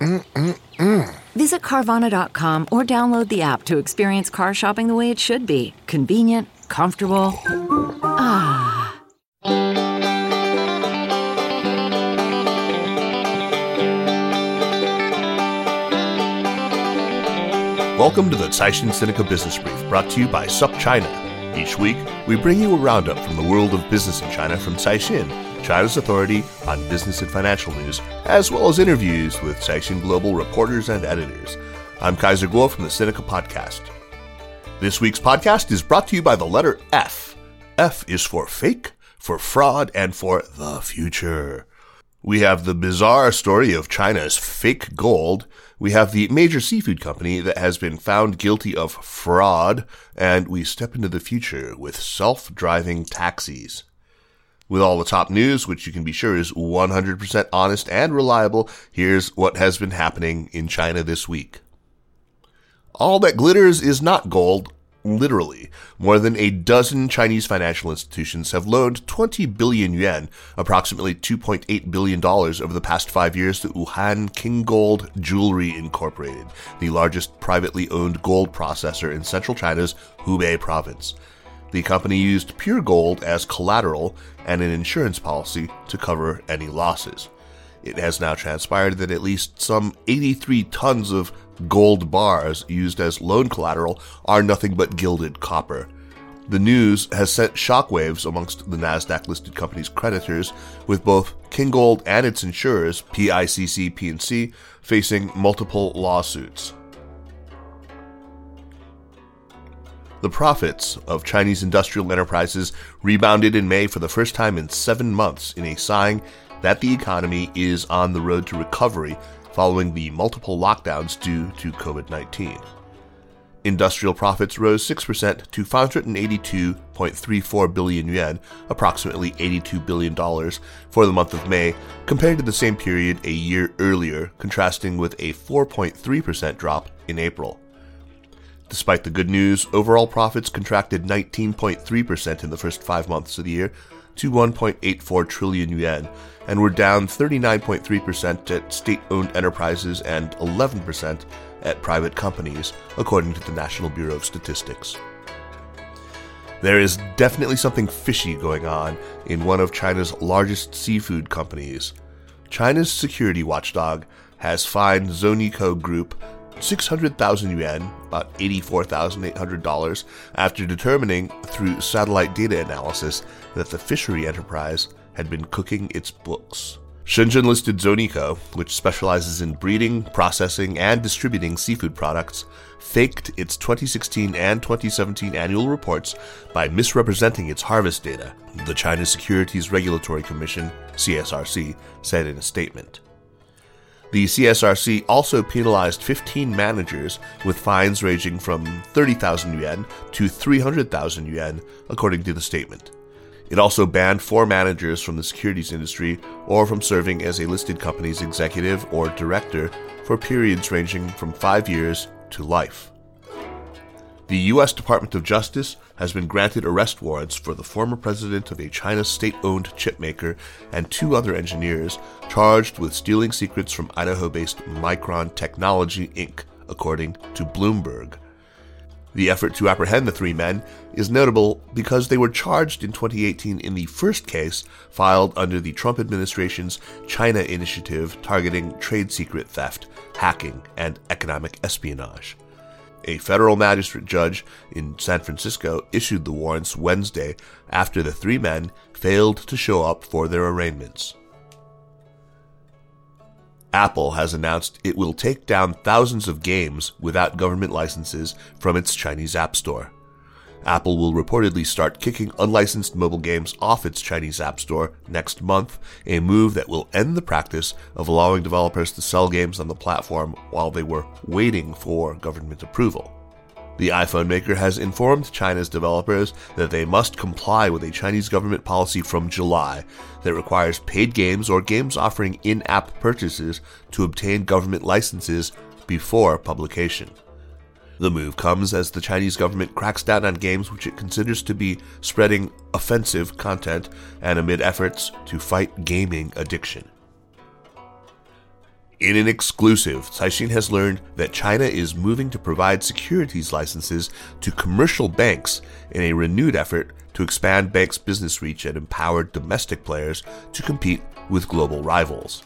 Mm-mm-mm. Visit Carvana.com or download the app to experience car shopping the way it should be convenient, comfortable. Ah. Welcome to the Caixin Sinica Business Brief, brought to you by Sup China. Each week, we bring you a roundup from the world of business in China from Caixin, China's authority on business and financial news, as well as interviews with Caixin Global reporters and editors. I'm Kaiser Kuo from the Sinica Podcast. This week's podcast is brought to you by the letter F. F is for fake, for fraud, and for the future. We have the bizarre story of China's fake gold. We have the major seafood company that has been found guilty of fraud. And we step into the future with self-driving taxis. With all the top news, which you can be sure is 100% honest and reliable, here's what has been happening in China this week. All that glitters is not gold, Literally, more than a dozen Chinese financial institutions have loaned 20 billion yuan, approximately $2.8 billion over the past five years to Wuhan King Gold Jewelry Incorporated, the largest privately owned gold processor in central China's Hubei province. The company used pure gold as collateral and an insurance policy to cover any losses. It has now transpired that at least some 83 tons of gold bars used as loan collateral are nothing but gilded copper. The news has sent shockwaves amongst the Nasdaq listed company's creditors, with both King Gold and its insurers, PICC P&C, facing multiple lawsuits. The profits of Chinese industrial enterprises rebounded in May for the first time in seven months in a sign that the economy is on the road to recovery following the multiple lockdowns due to COVID 19. Industrial profits rose 6% to 582.34 billion yuan, approximately $82 billion, for the month of May, compared to the same period a year earlier, contrasting with a 4.3% drop in April. Despite the good news, overall profits contracted 19.3% in the first five months of the year to 1.84 trillion yuan, and were down 39.3% at state owned enterprises and 11% at private companies, according to the National Bureau of Statistics. There is definitely something fishy going on in one of China's largest seafood companies. China's security watchdog has fined Zoneco Group 600,000 yuan, about $84,800, after determining through satellite data analysis that the fishery enterprise had been cooking its books. Shenzhen listed Zoneco, which specializes in breeding, processing, and distributing seafood products, faked its 2016 and 2017 annual reports by misrepresenting its harvest data, the China Securities Regulatory Commission, CSRC, said in a statement. The CSRC also penalized 15 managers with fines ranging from 30,000 yuan to 300,000 yuan, according to the statement. It also banned four managers from the securities industry or from serving as a listed company's executive or director for periods ranging from five years to life. The U.S. Department of Justice has been granted arrest warrants for the former president of a China state owned chipmaker and two other engineers charged with stealing secrets from Idaho based Micron Technology Inc., according to Bloomberg. The effort to apprehend the three men is notable because they were charged in 2018 in the first case filed under the Trump administration's China initiative targeting trade secret theft, hacking, and economic espionage. A federal magistrate judge in San Francisco issued the warrants Wednesday after the three men failed to show up for their arraignments. Apple has announced it will take down thousands of games without government licenses from its Chinese App Store. Apple will reportedly start kicking unlicensed mobile games off its Chinese App Store next month, a move that will end the practice of allowing developers to sell games on the platform while they were waiting for government approval. The iPhone maker has informed China's developers that they must comply with a Chinese government policy from July that requires paid games or games offering in app purchases to obtain government licenses before publication. The move comes as the Chinese government cracks down on games which it considers to be spreading offensive content and amid efforts to fight gaming addiction. In an exclusive, Caixin has learned that China is moving to provide securities licenses to commercial banks in a renewed effort to expand banks' business reach and empower domestic players to compete with global rivals.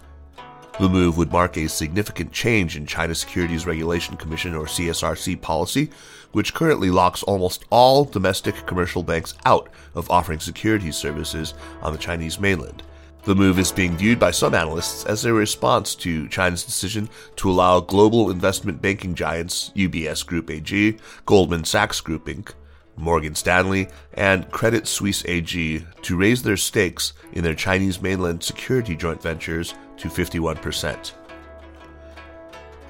The move would mark a significant change in China's Securities Regulation Commission or CSRC policy, which currently locks almost all domestic commercial banks out of offering securities services on the Chinese mainland. The move is being viewed by some analysts as a response to China's decision to allow global investment banking giants UBS Group AG, Goldman Sachs Group Inc., Morgan Stanley, and Credit Suisse AG to raise their stakes in their Chinese mainland security joint ventures to 51%.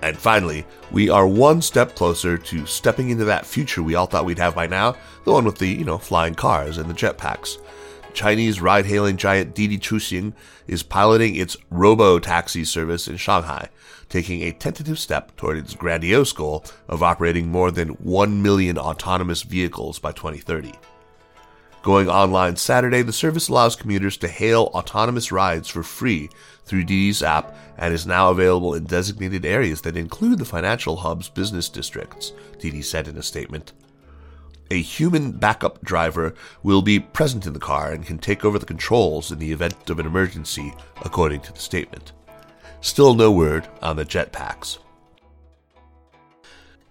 And finally, we are one step closer to stepping into that future we all thought we'd have by now, the one with the, you know, flying cars and the jetpacks. Chinese ride hailing giant Didi Chuxing is piloting its robo taxi service in Shanghai, taking a tentative step toward its grandiose goal of operating more than 1 million autonomous vehicles by 2030. Going online Saturday, the service allows commuters to hail autonomous rides for free through Didi's app and is now available in designated areas that include the financial hub's business districts, Didi said in a statement a human backup driver will be present in the car and can take over the controls in the event of an emergency, according to the statement. Still no word on the jetpacks.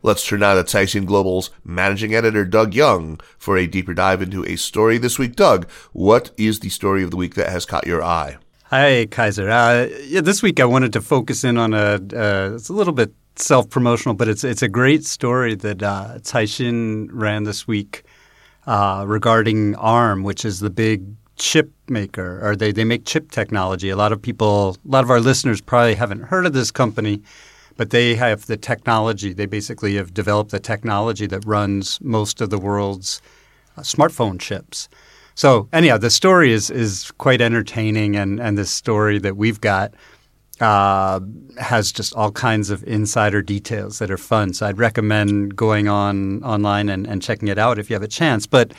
Let's turn now to Caixin Global's managing editor Doug Young for a deeper dive into a story this week. Doug, what is the story of the week that has caught your eye? Hi, Kaiser. Uh, yeah, this week I wanted to focus in on a. Uh, it's a little bit self promotional, but it's it's a great story that uh, Caixin ran this week uh, regarding ARM, which is the big chip maker, or they, they make chip technology. A lot of people, a lot of our listeners probably haven't heard of this company, but they have the technology. They basically have developed the technology that runs most of the world's uh, smartphone chips. So anyhow, the story is is quite entertaining, and and this story that we've got uh, has just all kinds of insider details that are fun. So I'd recommend going on online and, and checking it out if you have a chance. But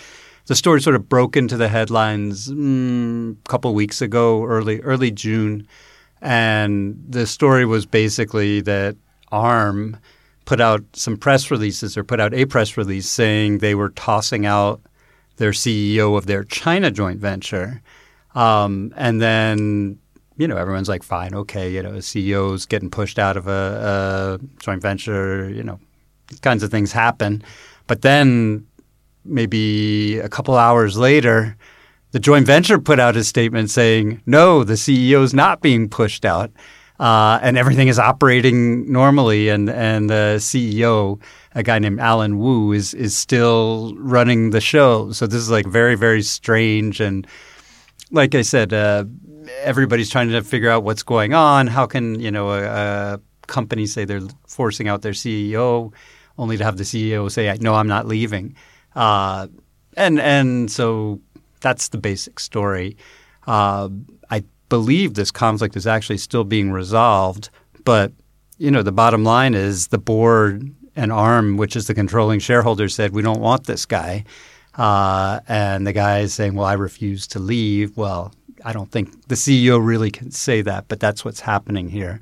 the story sort of broke into the headlines mm, a couple weeks ago, early early June, and the story was basically that ARM put out some press releases or put out a press release saying they were tossing out their CEO of their China joint venture. Um, and then you know, everyone's like, fine, okay, you know, CEO's getting pushed out of a, a joint venture, you know, these kinds of things happen. But then maybe a couple hours later, the joint venture put out a statement saying, no, the CEO is not being pushed out. Uh, and everything is operating normally, and and the CEO, a guy named Allen Wu, is is still running the show. So this is like very very strange, and like I said, uh, everybody's trying to figure out what's going on. How can you know a, a company say they're forcing out their CEO, only to have the CEO say, "No, I'm not leaving," uh, and and so that's the basic story. Uh, I believe this conflict is actually still being resolved, but you know the bottom line is the board and ARM, which is the controlling shareholder, said we don't want this guy. Uh, and the guy is saying, "Well, I refuse to leave." Well, I don't think the CEO really can say that, but that's what's happening here.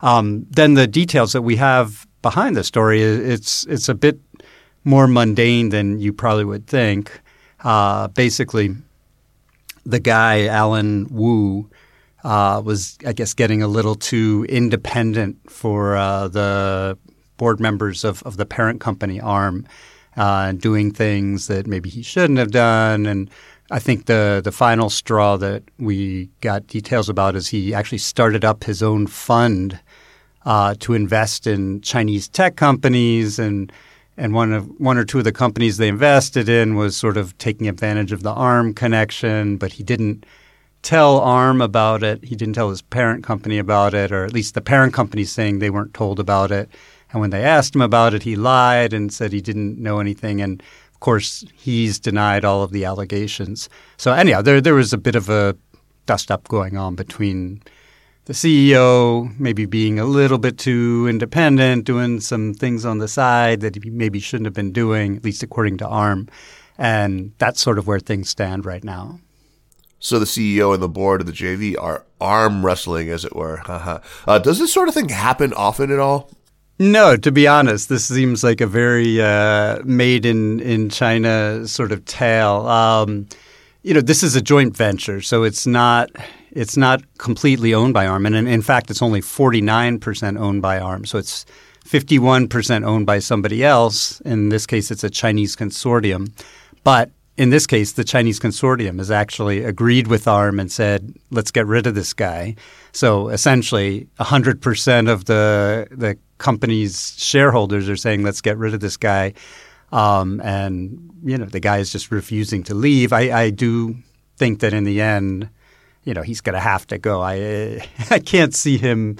Um, then the details that we have behind the story, it's it's a bit more mundane than you probably would think. Uh, basically, the guy Allen Wu uh, was, I guess, getting a little too independent for uh, the board members of, of the parent company ARM, uh, doing things that maybe he shouldn't have done. And I think the the final straw that we got details about is he actually started up his own fund uh, to invest in Chinese tech companies and and one of one or two of the companies they invested in was sort of taking advantage of the ARM connection, but he didn't tell ARM about it. He didn't tell his parent company about it, or at least the parent company saying they weren't told about it. And when they asked him about it, he lied and said he didn't know anything. And of course, he's denied all of the allegations. So anyhow, there there was a bit of a dust up going on between the CEO maybe being a little bit too independent, doing some things on the side that he maybe shouldn't have been doing, at least according to ARM. And that's sort of where things stand right now. So the CEO and the board of the JV are arm wrestling, as it were. uh, does this sort of thing happen often at all? No, to be honest, this seems like a very uh, made in, in China sort of tale. Um, you know, this is a joint venture, so it's not it's not completely owned by ARM, and in, fact, it's only forty nine percent owned by ARM. So it's fifty one percent owned by somebody else. In this case, it's a Chinese consortium, but in this case, the Chinese consortium has actually agreed with ARM and said, "Let's get rid of this guy." So essentially, hundred percent of the the company's shareholders are saying, "Let's get rid of this guy," um, and you know the guy is just refusing to leave. I, I do think that in the end, you know, he's going to have to go. I I can't see him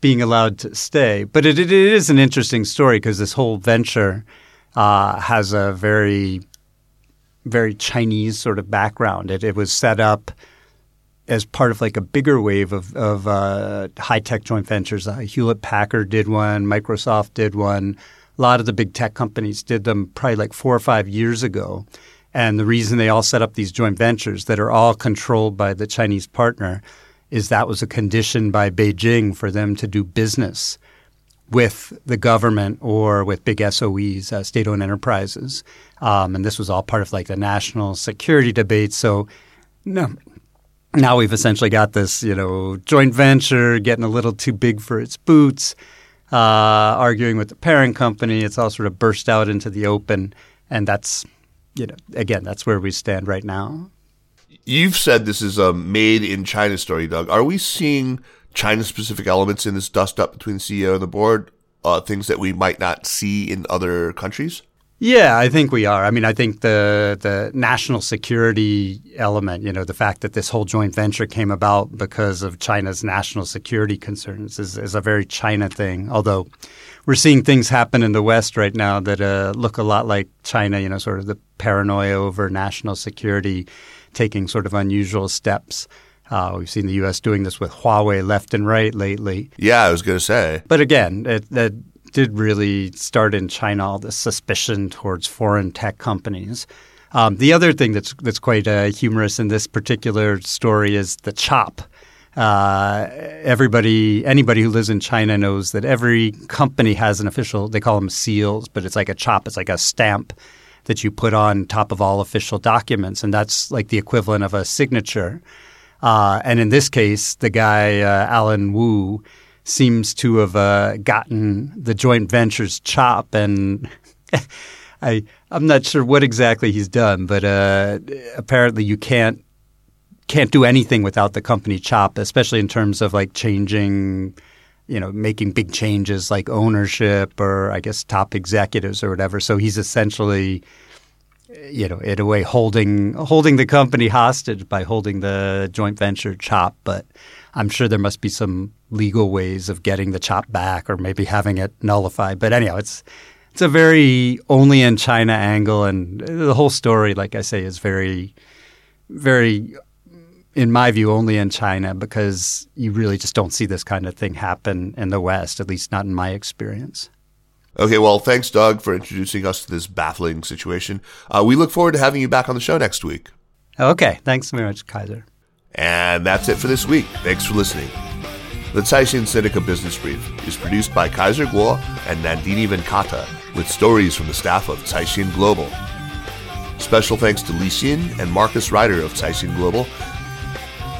being allowed to stay. But it, it is an interesting story because this whole venture uh, has a very very Chinese sort of background. It, it was set up as part of like a bigger wave of, of uh, high tech joint ventures. Uh, Hewlett Packard did one, Microsoft did one. A lot of the big tech companies did them probably like four or five years ago. And the reason they all set up these joint ventures that are all controlled by the Chinese partner is that was a condition by Beijing for them to do business with the government or with big SOEs, uh, state owned enterprises. Um, and this was all part of like the national security debate. So, no, now we've essentially got this, you know, joint venture getting a little too big for its boots, uh, arguing with the parent company. It's all sort of burst out into the open, and that's, you know, again, that's where we stand right now. You've said this is a made in China story, Doug. Are we seeing China specific elements in this dust up between the CEO and the board? Uh, things that we might not see in other countries? Yeah, I think we are. I mean, I think the the national security element, you know, the fact that this whole joint venture came about because of China's national security concerns is, is a very China thing. Although we're seeing things happen in the West right now that uh, look a lot like China, you know, sort of the paranoia over national security taking sort of unusual steps. Uh, we've seen the U.S. doing this with Huawei left and right lately. Yeah, I was going to say. But again, it, that did really start in China, all this suspicion towards foreign tech companies. Um, the other thing that's that's quite uh, humorous in this particular story is the chop. Uh, everybody, anybody who lives in China knows that every company has an official. They call them seals, but it's like a chop. It's like a stamp that you put on top of all official documents, and that's like the equivalent of a signature. Uh, and in this case, the guy uh, Allen Wu seems to have uh, gotten the joint ventures chop, and I I'm not sure what exactly he's done, but uh, apparently you can't can't do anything without the company chop, especially in terms of like changing, you know, making big changes like ownership or I guess top executives or whatever. So he's essentially you know, in a way, holding holding the company hostage by holding the joint venture chop. But I'm sure there must be some legal ways of getting the chop back, or maybe having it nullified. But anyhow, it's it's a very only in China angle, and the whole story, like I say, is very, very, in my view, only in China because you really just don't see this kind of thing happen in the West, at least not in my experience. Okay, well, thanks, Doug, for introducing us to this baffling situation. Uh, we look forward to having you back on the show next week. Okay, thanks very much, Kaiser. And that's it for this week. Thanks for listening. The Caixin Sinica Business Brief is produced by Kaiser Kuo and Nandini Venkata with stories from the staff of Caixin Global. Special thanks to Li Xin and Marcus Ryder of Caixin Global.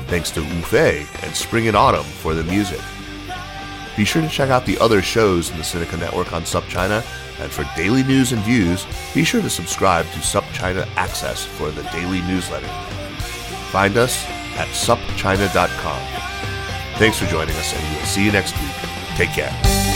Thanks to Wu Fei and Spring and Autumn for the music. Be sure to check out the other shows in the Sinica Network on SupChina, and for daily news and views, be sure to subscribe to SupChina Access for the daily newsletter. Find us at supchina.com. Thanks for joining us, and we'll see you next week. Take care.